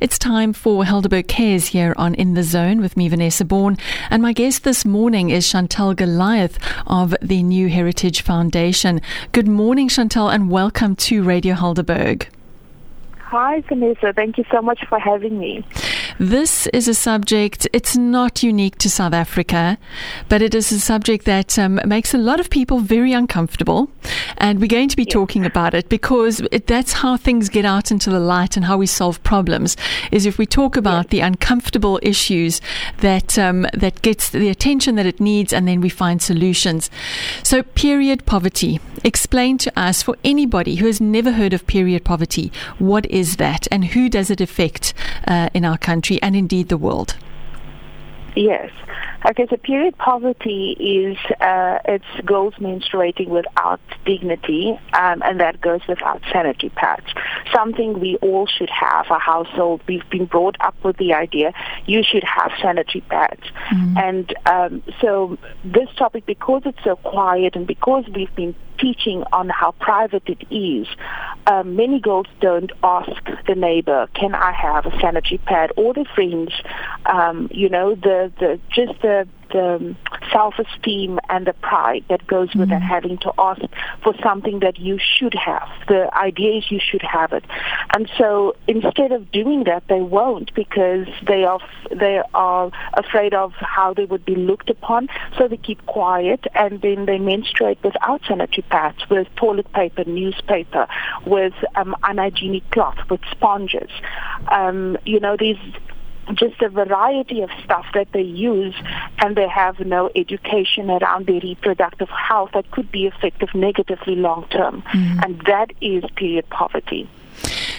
It's time for Helderberg Cares here on In the Zone with me, Vanessa Bourne. And my guest this morning is Chantal Goliath of the New Heritage Foundation. Good morning, Chantal, and welcome to Radio Helderberg. Hi, Vanessa. Thank you so much for having me. This is a subject, it's not unique to South Africa, but it is a subject that um, makes a lot of people very uncomfortable. And we're going to be yeah. talking about it because it, that's how things get out into the light and how we solve problems, is if we talk about yeah. the uncomfortable issues that, um, that gets the attention that it needs and then we find solutions. So, period poverty. Explain to us, for anybody who has never heard of period poverty, what is that and who does it affect uh, in our country? country and indeed the world? Yes. Okay, so period poverty is uh, it's girls menstruating without dignity, um, and that goes without sanitary pads. Something we all should have. A household we've been brought up with the idea you should have sanitary pads, mm-hmm. and um, so this topic because it's so quiet and because we've been teaching on how private it is, um, many girls don't ask the neighbor, "Can I have a sanitary pad?" or the friends. Um, you know, the the just the the self-esteem and the pride that goes with mm-hmm. having to ask for something that you should have. The idea is you should have it. And so instead of doing that, they won't because they are, they are afraid of how they would be looked upon. So they keep quiet and then they menstruate without sanitary pads, with toilet paper, newspaper, with um, unhygienic cloth, with sponges. Um, you know, these just a variety of stuff that they use and they have no education around their reproductive health that could be effective negatively long term. Mm. And that is period poverty.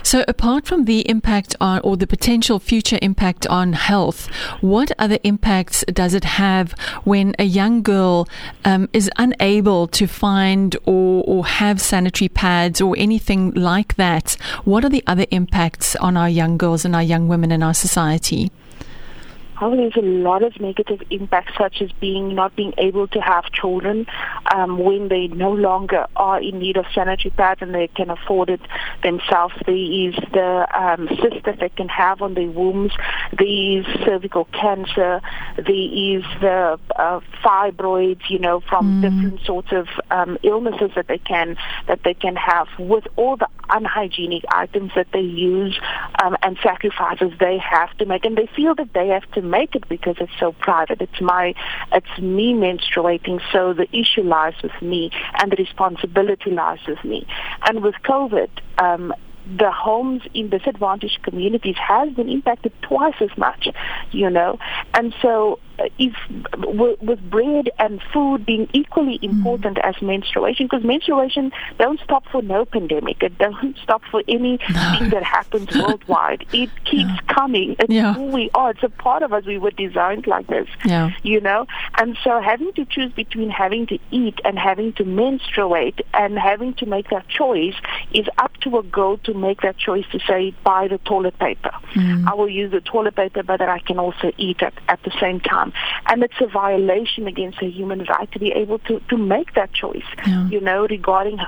So, apart from the impact on, or the potential future impact on health, what other impacts does it have when a young girl um, is unable to find or, or have sanitary pads or anything like that? What are the other impacts on our young girls and our young women in our society? Oh, there's a lot of negative impacts, such as being not being able to have children um, when they no longer are in need of sanitary pads and they can afford it themselves. There is the um, cyst that they can have on their wombs. There is cervical cancer. There is the uh, fibroids, you know, from mm. different sorts of um, illnesses that they can that they can have with all the unhygienic items that they use um, and sacrifices they have to make, and they feel that they have to make it because it's so private. It's my, it's me menstruating, so the issue lies with me and the responsibility lies with me. And with COVID, um, the homes in disadvantaged communities has been impacted twice as much, you know. And so if with bread and food being equally mm. important mm. as menstruation, because menstruation don't stop for no pandemic. It don't stop for anything no. that happens worldwide. It keeps yeah. coming. It's yeah. who we are. It's a part of us. We were designed like this. Yeah. You know? And so having to choose between having to eat and having to menstruate and having to make that choice is up to a girl to make that choice to say, buy the toilet paper. Mm. I will use the toilet paper, but I can also eat it at the same time. And it's a violation against a human right to be able to, to make that choice, yeah. you know, regarding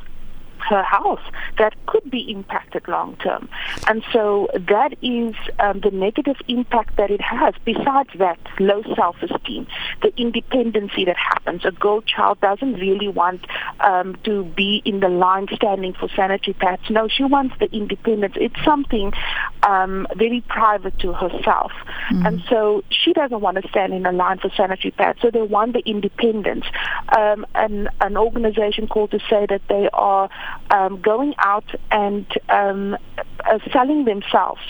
her health that could be impacted long term. And so that is um, the negative impact that it has. Besides that, low self-esteem, the independency that happens. A girl child doesn't really want um, to be in the line standing for sanitary pads. No, she wants the independence. It's something um, very private to herself. Mm. And so she doesn't want to stand in a line for sanitary pads. So they want the independence. Um, and an organization called to say that they are um, going out and um, uh, selling themselves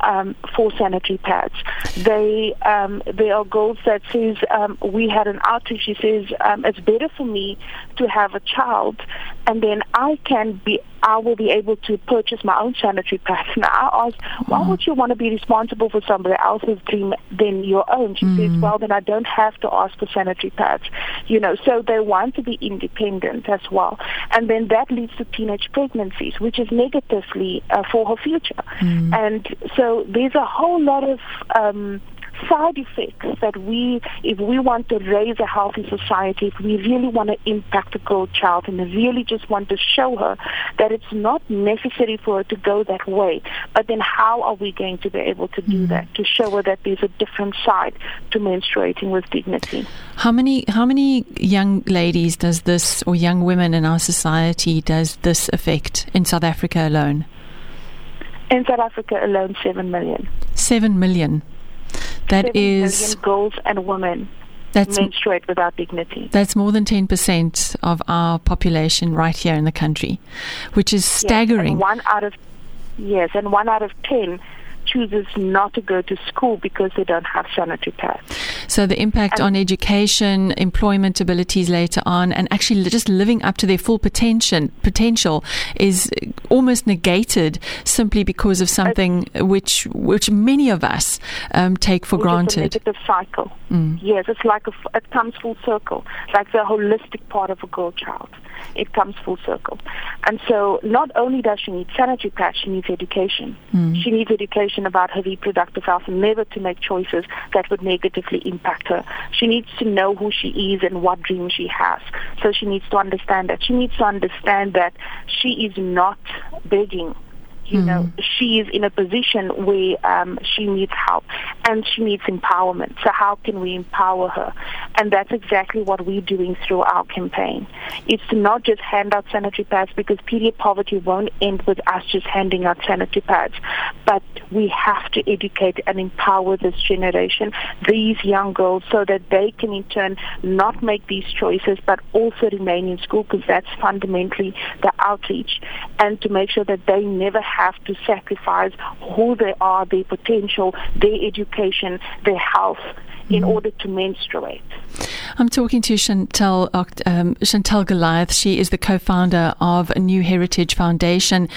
um, for sanitary pads. They um, there are goals that says um, we had an outreach. She says um, it's better for me to have a child, and then I can be I will be able to purchase my own sanitary pads. Now I asked, why would you want to be responsible for somebody else's dream than your own? She mm. says, well, then I don't have to ask for sanitary pads. You know, so they want to be independent as well, and then that leads to teenage pregnancies, which is negatively uh, for her future. Mm. And so there's a whole lot of um, side effects that we, if we want to raise a healthy society, if we really want to impact a girl child and really just want to show her that it's not necessary for her to go that way, but then how are we going to be able to do mm. that, to show her that there's a different side to menstruating with dignity? How many, how many young ladies does this, or young women in our society, does this affect in South Africa alone? In South Africa alone, 7 million. 7 million. That 7 is girls and women that's, menstruate without dignity. That's more than 10% of our population right here in the country, which is staggering. Yes, one out of yes, and one out of 10 chooses not to go to school because they don't have sanitary pads. So the impact and on education, employment abilities later on, and actually just living up to their full potential potential is almost negated simply because of something which which many of us um, take for granted. It's a negative cycle. Mm. Yes, it's like a, it comes full circle, like the holistic part of a girl child it comes full circle. And so not only does she need sanitary pads, she needs education. Mm. She needs education about her reproductive health and never to make choices that would negatively impact her. She needs to know who she is and what dreams she has. So she needs to understand that. She needs to understand that she is not begging you mm-hmm. know, she is in a position where um, she needs help and she needs empowerment. So how can we empower her? And that's exactly what we're doing through our campaign. It's to not just hand out sanitary pads because period poverty won't end with us just handing out sanitary pads, but we have to educate and empower this generation, these young girls, so that they can in turn not make these choices, but also remain in school because that's fundamentally the outreach, and to make sure that they never have to sacrifice who they are, their potential, their education, their health in mm-hmm. order to menstruate. I'm talking to Chantal, um, Chantal Goliath. She is the co-founder of New Heritage Foundation.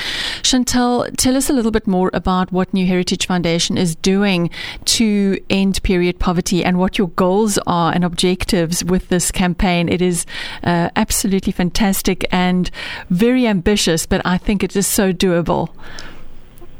Chantal, tell us a little bit more about what New Heritage Foundation is doing to end period poverty and what your goals are and objectives with this campaign. It is uh, absolutely fantastic and very ambitious, but I think it is so doable.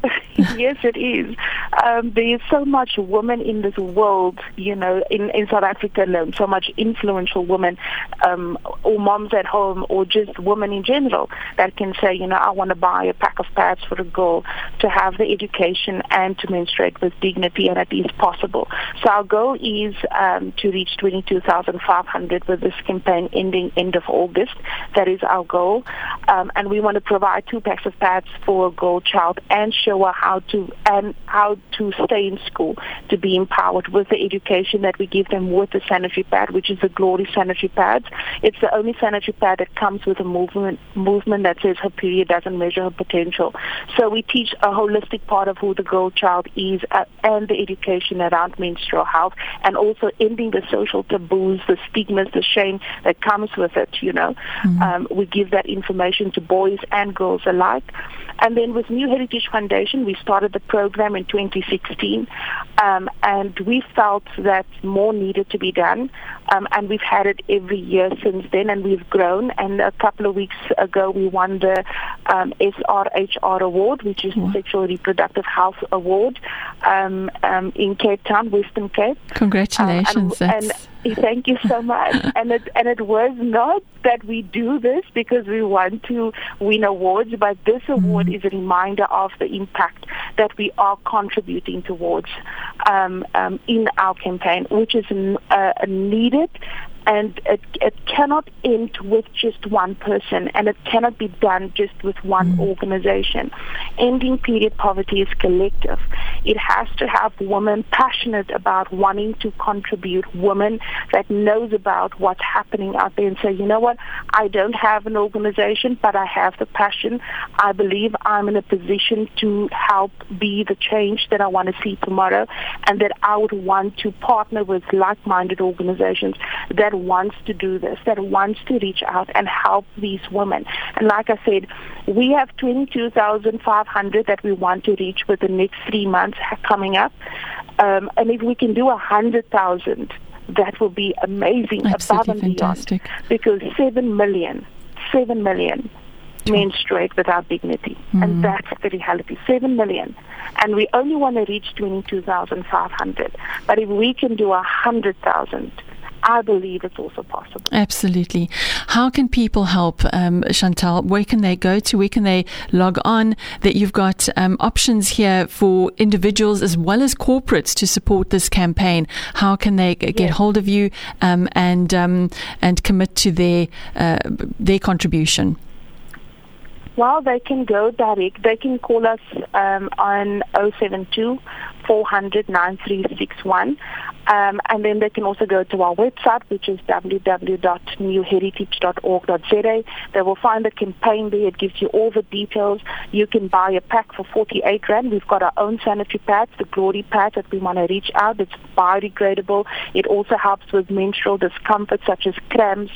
yes, it is. Um, there is so much women in this world, you know, in, in South Africa alone, so much influential women, um, or moms at home, or just women in general that can say, you know, I want to buy a pack of pads for a girl to have the education and to menstruate with dignity, and it is possible. So our goal is um, to reach 22,500 with this campaign ending end of August. That is our goal, um, and we want to provide two packs of pads for a girl child and show her how to and how to stay in school, to be empowered with the education that we give them with the sanitary pad, which is the Glory sanitary pads. It's the only sanitary pad that comes with a movement movement that says her period doesn't measure her potential. So we teach a holistic part of who the girl child is uh, and the education around menstrual health and also ending the social taboos, the stigmas, the shame that comes with it, you know. Mm-hmm. Um, we give that information to boys and girls alike. And then with New Heritage Foundation, we started the program in 2016, um, and we felt that more needed to be done. Um, and we've had it every year since then, and we've grown. And a couple of weeks ago, we won the um, SRHR Award, which is the Sexual Reproductive Health Award um, um, in Cape Town, Western Cape. Congratulations! Um, and, and thank you so much. and it and it was not that we do this because we want to win awards, but this award mm. is a reminder of the impact that we are contributing towards um, um, in our campaign, which is uh, needed and it, it cannot end with just one person and it cannot be done just with one mm. organization. Ending period poverty is collective. It has to have women passionate about wanting to contribute, women that knows about what's happening out there and say, you know what, I don't have an organization, but I have the passion. I believe I'm in a position to help be the change that I want to see tomorrow and that I would want to partner with like-minded organizations that wants to do this, that wants to reach out and help these women. And like I said, we have 22,500 that we want to reach with the next three months coming up. Um, and if we can do 100,000, that will be amazing Absolutely above and fantastic. beyond. Because 7 million, 7 million menstruate without dignity. Mm. And that's the reality. Seven million. And we only want to reach 22,500. But if we can do a 100,000, I believe it's also possible. Absolutely. How can people help, um, Chantal? Where can they go to? Where can they log on? That you've got um, options here for individuals as well as corporates to support this campaign. How can they get yes. hold of you um, and um, and commit to their uh, their contribution? Well, they can go direct. They can call us um, on 072 400 9361. Um, and then they can also go to our website, which is www.newheritage.org.za. They will find the campaign there. It gives you all the details. You can buy a pack for 48 Rand. We've got our own sanitary pads, the Glory pads that we want to reach out. It's biodegradable. It also helps with menstrual discomfort such as cramps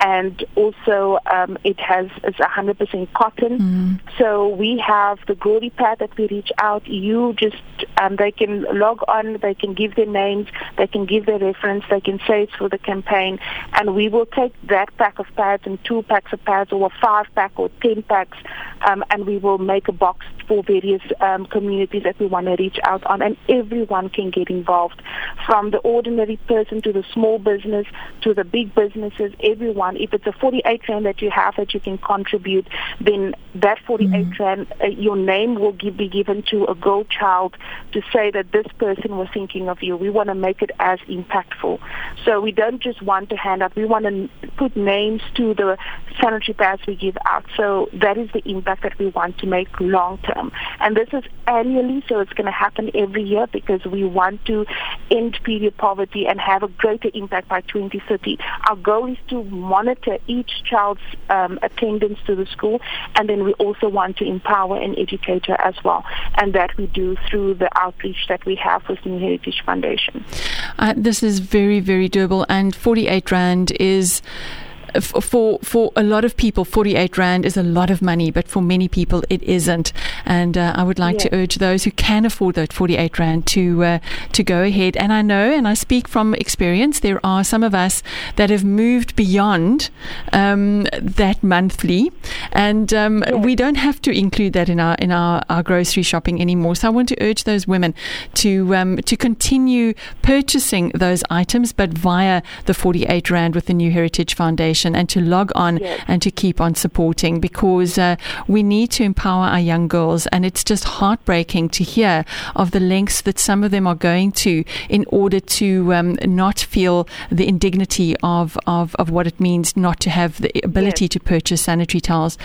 and also um, it has it's 100% cotton. Mm. So we have the Glory pad that we reach out. You just um, they can log on, they can give their names, they can give their reference, they can say it's for the campaign, and we will take that pack of pads and two packs of pads or a five pack or ten packs, um, and we will make a box for various um, communities that we want to reach out on, and everyone can get involved, from the ordinary person to the small business to the big businesses, everyone. If it's a 48 rand that you have that you can contribute, then that 48 mm-hmm. rand, uh, your name will give, be given to a girl child to say that this person was thinking of you. We want to make it as impactful. So we don't just want to hand out, we want to put names to the sanitary pads we give out. So that is the impact that we want to make long term. And this is annually, so it's going to happen every year because we want to end period poverty and have a greater impact by 2030. Our goal is to monitor each child's um, attendance to the school, and then we also want to empower and educate her as well. And that we do through the outreach that we have with New Heritage Foundation. Uh, this is very, very doable, and 48 Rand is for for a lot of people, 48 rand is a lot of money, but for many people it isn't. And uh, I would like yeah. to urge those who can afford that 48 rand to uh, to go ahead. And I know, and I speak from experience, there are some of us that have moved beyond um, that monthly, and um, yeah. we don't have to include that in our in our, our grocery shopping anymore. So I want to urge those women to um, to continue purchasing those items, but via the 48 rand with the New Heritage Foundation and to log on yes. and to keep on supporting because uh, we need to empower our young girls. And it's just heartbreaking to hear of the lengths that some of them are going to in order to um, not feel the indignity of, of, of what it means not to have the ability yes. to purchase sanitary towels.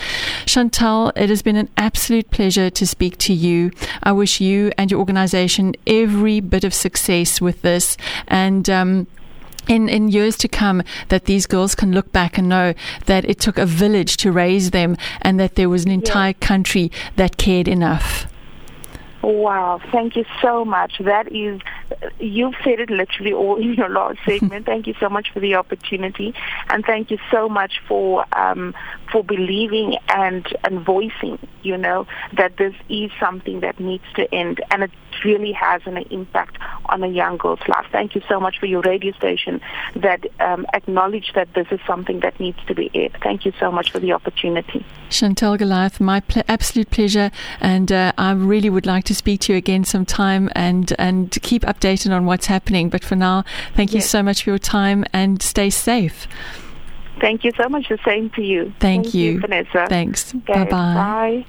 Chantal, it has been an absolute pleasure to speak to you. I wish you and your organization every bit of success with this. And um, in, in years to come that these girls can look back and know that it took a village to raise them and that there was an entire yeah. country that cared enough. Wow, thank you so much. That is, you've said it literally all in your last segment. thank you so much for the opportunity, and thank you so much for um, for believing and and voicing. You know that this is something that needs to end, and it really has an impact on a young girl's life. Thank you so much for your radio station that um, acknowledge that this is something that needs to be aired. Thank you so much for the opportunity. Chantal Goliath, my pl- absolute pleasure, and uh, I really would like to speak to you again sometime and, and keep updated on what's happening. But for now, thank yes. you so much for your time and stay safe. Thank you so much. The same to you. Thank, Thank you. you. Vanessa. Thanks. Okay, bye-bye.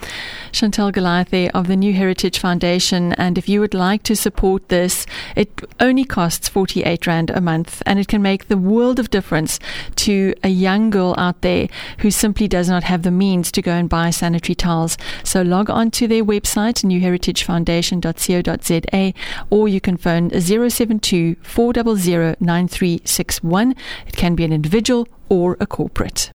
Bye. Chantal Goliath of the New Heritage Foundation. And if you would like to support this, it only costs 48 Rand a month and it can make the world of difference to a young girl out there who simply does not have the means to go and buy sanitary towels. So log on to their website, newheritagefoundation.co.za, or you can phone 072 400 9361. It can be an individual or a corporate.